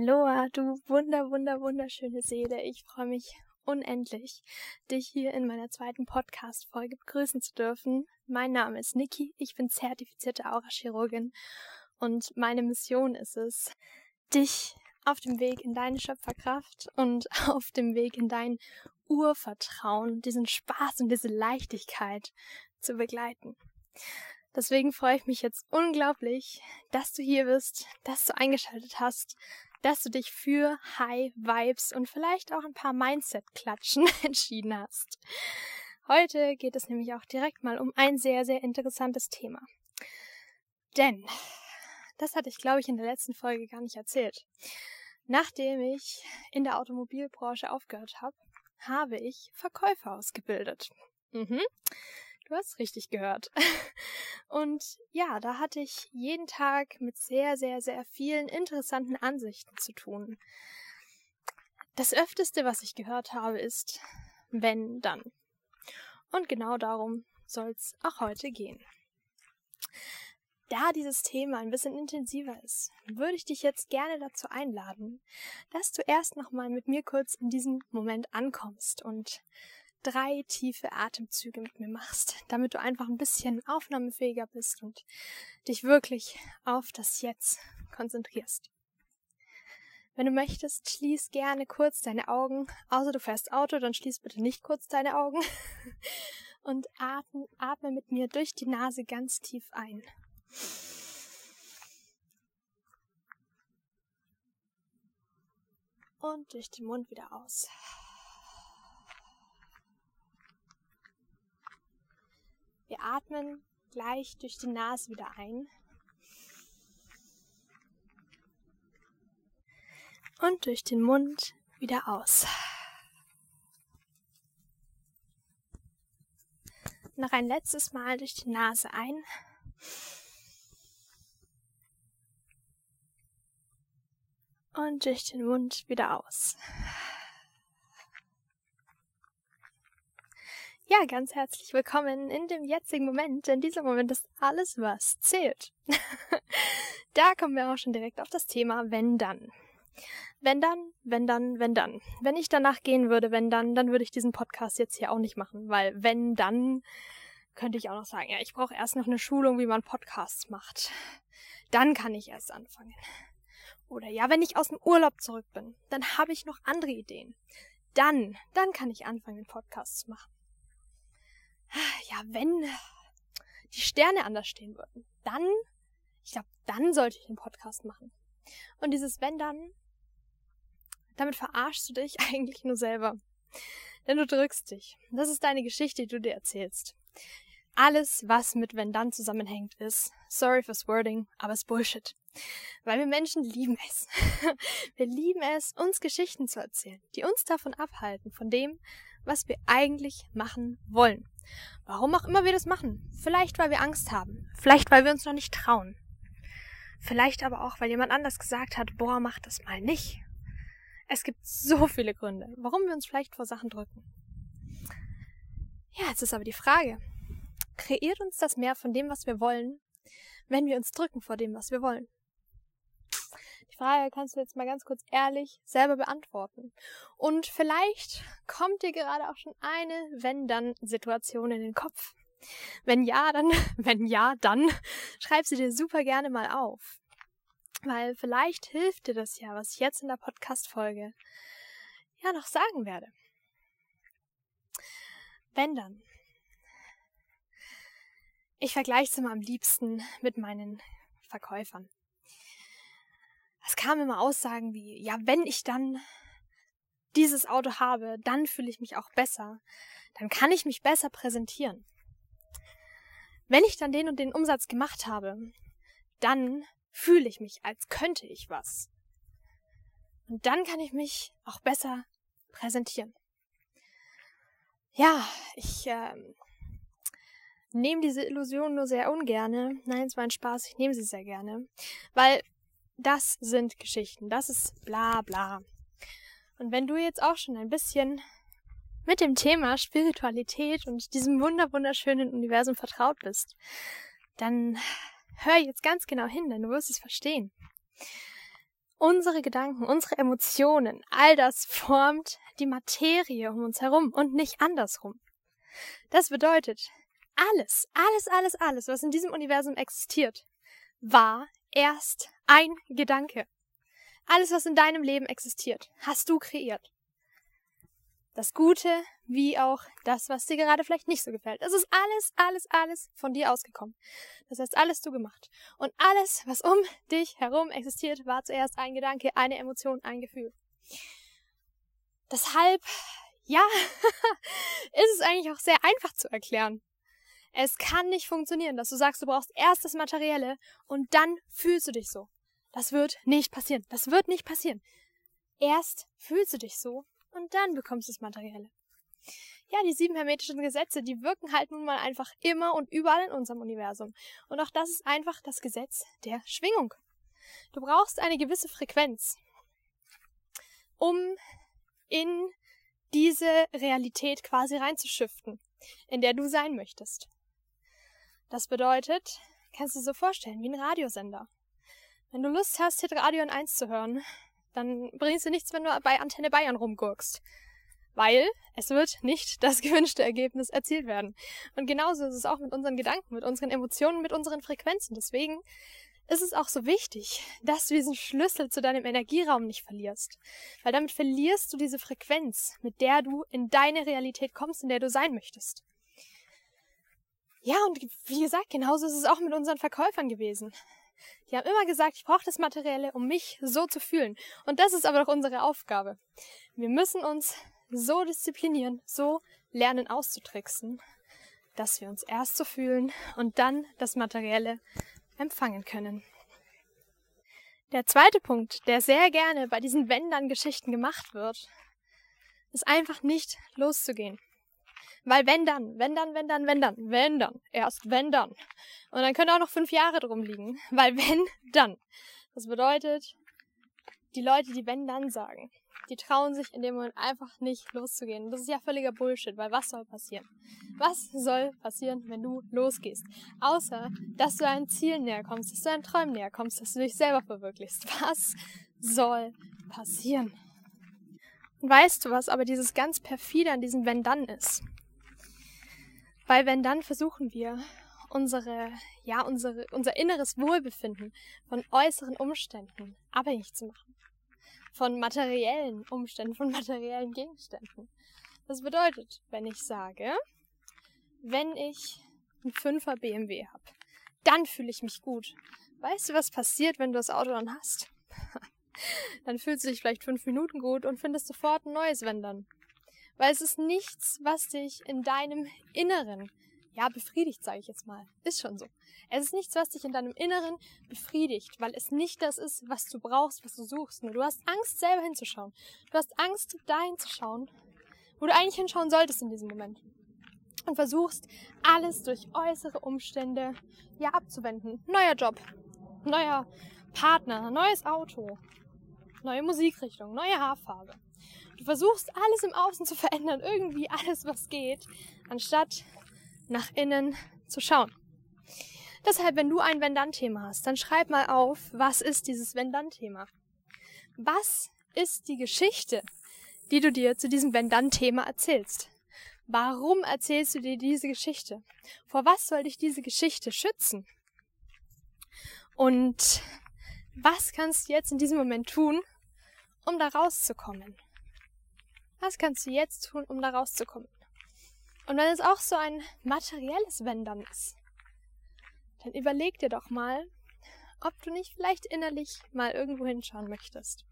Aloha, du wunder, wunder, wunderschöne Seele. Ich freue mich unendlich, dich hier in meiner zweiten Podcast-Folge begrüßen zu dürfen. Mein Name ist Niki, ich bin zertifizierte Aurachirurgin und meine Mission ist es, dich auf dem Weg in deine Schöpferkraft und auf dem Weg in dein Urvertrauen, diesen Spaß und diese Leichtigkeit zu begleiten. Deswegen freue ich mich jetzt unglaublich, dass du hier bist, dass du eingeschaltet hast, dass du dich für High Vibes und vielleicht auch ein paar Mindset-Klatschen entschieden hast. Heute geht es nämlich auch direkt mal um ein sehr, sehr interessantes Thema. Denn, das hatte ich glaube ich in der letzten Folge gar nicht erzählt. Nachdem ich in der Automobilbranche aufgehört habe, habe ich Verkäufer ausgebildet. Mhm. Du hast richtig gehört. Und ja, da hatte ich jeden Tag mit sehr, sehr, sehr vielen interessanten Ansichten zu tun. Das öfteste, was ich gehört habe, ist wenn dann. Und genau darum soll es auch heute gehen. Da dieses Thema ein bisschen intensiver ist, würde ich dich jetzt gerne dazu einladen, dass du erst nochmal mit mir kurz in diesem Moment ankommst und drei tiefe Atemzüge mit mir machst, damit du einfach ein bisschen aufnahmefähiger bist und dich wirklich auf das Jetzt konzentrierst. Wenn du möchtest, schließ gerne kurz deine Augen, außer du fährst Auto, dann schließ bitte nicht kurz deine Augen und atme, atme mit mir durch die Nase ganz tief ein. Und durch den Mund wieder aus. Atmen gleich durch die Nase wieder ein. Und durch den Mund wieder aus. Noch ein letztes Mal durch die Nase ein. Und durch den Mund wieder aus. Ja, ganz herzlich willkommen in dem jetzigen Moment, denn dieser Moment ist alles, was zählt. da kommen wir auch schon direkt auf das Thema wenn dann. Wenn dann, wenn dann, wenn dann. Wenn ich danach gehen würde, wenn dann, dann würde ich diesen Podcast jetzt hier auch nicht machen, weil wenn dann könnte ich auch noch sagen, ja, ich brauche erst noch eine Schulung, wie man Podcasts macht. Dann kann ich erst anfangen. Oder ja, wenn ich aus dem Urlaub zurück bin, dann habe ich noch andere Ideen. Dann, dann kann ich anfangen, Podcasts zu machen wenn die Sterne anders stehen würden, dann, ich glaube, dann sollte ich den Podcast machen. Und dieses wenn dann, damit verarschst du dich eigentlich nur selber. Denn du drückst dich. Das ist deine Geschichte, die du dir erzählst. Alles, was mit wenn dann zusammenhängt, ist, sorry fürs Wording, aber es ist Bullshit. Weil wir Menschen lieben es. Wir lieben es, uns Geschichten zu erzählen, die uns davon abhalten, von dem, was wir eigentlich machen wollen. Warum auch immer wir das machen. Vielleicht, weil wir Angst haben. Vielleicht, weil wir uns noch nicht trauen. Vielleicht aber auch, weil jemand anders gesagt hat, boah, mach das mal nicht. Es gibt so viele Gründe, warum wir uns vielleicht vor Sachen drücken. Ja, jetzt ist aber die Frage, kreiert uns das mehr von dem, was wir wollen, wenn wir uns drücken vor dem, was wir wollen? Frage kannst du jetzt mal ganz kurz ehrlich selber beantworten. Und vielleicht kommt dir gerade auch schon eine Wenn-Dann-Situation in den Kopf. Wenn ja, dann, wenn ja, dann schreib sie dir super gerne mal auf. Weil vielleicht hilft dir das ja, was ich jetzt in der Podcast-Folge ja noch sagen werde. Wenn dann. Ich vergleiche es immer am liebsten mit meinen Verkäufern es kamen immer Aussagen wie, ja, wenn ich dann dieses Auto habe, dann fühle ich mich auch besser. Dann kann ich mich besser präsentieren. Wenn ich dann den und den Umsatz gemacht habe, dann fühle ich mich, als könnte ich was. Und dann kann ich mich auch besser präsentieren. Ja, ich äh, nehme diese Illusion nur sehr ungerne. Nein, es war ein Spaß, ich nehme sie sehr gerne. Weil das sind Geschichten, das ist bla bla. Und wenn du jetzt auch schon ein bisschen mit dem Thema Spiritualität und diesem wunderschönen Universum vertraut bist, dann hör jetzt ganz genau hin, denn du wirst es verstehen. Unsere Gedanken, unsere Emotionen, all das formt die Materie um uns herum und nicht andersrum. Das bedeutet, alles, alles, alles, alles, was in diesem Universum existiert, war erst ein Gedanke. Alles, was in deinem Leben existiert, hast du kreiert. Das Gute wie auch das, was dir gerade vielleicht nicht so gefällt. Es ist alles, alles, alles von dir ausgekommen. Das heißt, alles du gemacht. Und alles, was um dich herum existiert, war zuerst ein Gedanke, eine Emotion, ein Gefühl. Deshalb, ja, ist es eigentlich auch sehr einfach zu erklären. Es kann nicht funktionieren, dass du sagst, du brauchst erst das Materielle und dann fühlst du dich so. Das wird nicht passieren. Das wird nicht passieren. Erst fühlst du dich so und dann bekommst du das Materielle. Ja, die sieben hermetischen Gesetze, die wirken halt nun mal einfach immer und überall in unserem Universum. Und auch das ist einfach das Gesetz der Schwingung. Du brauchst eine gewisse Frequenz, um in diese Realität quasi reinzuschiften, in der du sein möchtest. Das bedeutet, kannst du dir so vorstellen, wie ein Radiosender. Wenn du Lust hast, Hitradio in 1 zu hören, dann bringst du nichts, wenn du bei Antenne Bayern rumgurkst. Weil es wird nicht das gewünschte Ergebnis erzielt werden. Und genauso ist es auch mit unseren Gedanken, mit unseren Emotionen, mit unseren Frequenzen. Deswegen ist es auch so wichtig, dass du diesen Schlüssel zu deinem Energieraum nicht verlierst. Weil damit verlierst du diese Frequenz, mit der du in deine Realität kommst, in der du sein möchtest. Ja, und wie gesagt, genauso ist es auch mit unseren Verkäufern gewesen. Die haben immer gesagt, ich brauche das Materielle, um mich so zu fühlen. Und das ist aber doch unsere Aufgabe. Wir müssen uns so disziplinieren, so lernen auszutricksen, dass wir uns erst so fühlen und dann das Materielle empfangen können. Der zweite Punkt, der sehr gerne bei diesen Wenn-Dann-Geschichten gemacht wird, ist einfach nicht loszugehen. Weil wenn dann, wenn dann, wenn dann, wenn dann, wenn dann, erst wenn dann. Und dann können auch noch fünf Jahre drum liegen. Weil wenn dann. Das bedeutet, die Leute, die wenn dann sagen, die trauen sich in dem Moment einfach nicht loszugehen. Das ist ja völliger Bullshit, weil was soll passieren? Was soll passieren, wenn du losgehst? Außer, dass du deinen Zielen näher kommst, dass du deinen Träumen näher kommst, dass du dich selber verwirklichst. Was soll passieren? Und weißt du, was aber dieses ganz perfide an diesem Wenn dann ist? Weil wenn dann versuchen wir, unsere, ja, unsere, unser inneres Wohlbefinden von äußeren Umständen abhängig zu machen. Von materiellen Umständen, von materiellen Gegenständen. Das bedeutet, wenn ich sage, wenn ich einen 5er BMW habe, dann fühle ich mich gut. Weißt du, was passiert, wenn du das Auto dann hast? dann fühlst du dich vielleicht fünf Minuten gut und findest sofort ein neues Wenn dann. Weil es ist nichts, was dich in deinem Inneren, ja, befriedigt, sage ich jetzt mal. Ist schon so. Es ist nichts, was dich in deinem Inneren befriedigt, weil es nicht das ist, was du brauchst, was du suchst. Nur du hast Angst, selber hinzuschauen. Du hast Angst, dahin zu schauen, wo du eigentlich hinschauen solltest in diesem Moment. Und versuchst, alles durch äußere Umstände, ja, abzuwenden. Neuer Job, neuer Partner, neues Auto, neue Musikrichtung, neue Haarfarbe. Du versuchst alles im Außen zu verändern, irgendwie alles, was geht, anstatt nach innen zu schauen. Deshalb, wenn du ein Wenn-Dann-Thema hast, dann schreib mal auf, was ist dieses Wenn-Dann-Thema? Was ist die Geschichte, die du dir zu diesem Wenn-Dann-Thema erzählst? Warum erzählst du dir diese Geschichte? Vor was soll dich diese Geschichte schützen? Und was kannst du jetzt in diesem Moment tun, um da rauszukommen? Was kannst du jetzt tun, um da rauszukommen? Und wenn es auch so ein materielles Wenn dann ist, dann überleg dir doch mal, ob du nicht vielleicht innerlich mal irgendwo hinschauen möchtest.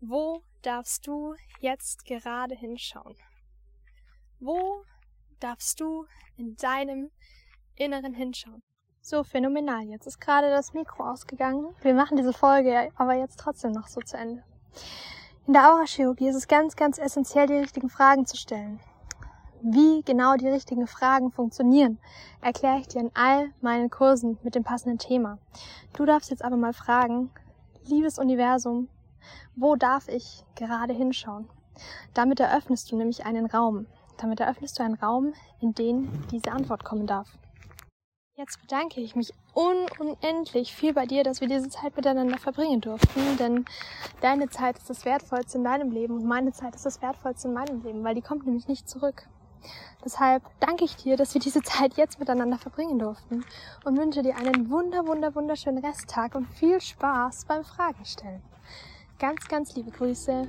Wo darfst du jetzt gerade hinschauen? Wo darfst du in deinem Inneren hinschauen? So phänomenal. Jetzt ist gerade das Mikro ausgegangen. Wir machen diese Folge aber jetzt trotzdem noch so zu Ende. In der Aurachirurgie ist es ganz, ganz essentiell, die richtigen Fragen zu stellen. Wie genau die richtigen Fragen funktionieren, erkläre ich dir in all meinen Kursen mit dem passenden Thema. Du darfst jetzt aber mal fragen, liebes Universum, wo darf ich gerade hinschauen? Damit eröffnest du nämlich einen Raum. Damit eröffnest du einen Raum, in den diese Antwort kommen darf. Jetzt bedanke ich mich un unendlich viel bei dir, dass wir diese Zeit miteinander verbringen durften, denn deine Zeit ist das Wertvollste in deinem Leben und meine Zeit ist das Wertvollste in meinem Leben, weil die kommt nämlich nicht zurück. Deshalb danke ich dir, dass wir diese Zeit jetzt miteinander verbringen durften und wünsche dir einen wunder, wunder, wunderschönen Resttag und viel Spaß beim Fragen stellen. Ganz, ganz liebe Grüße.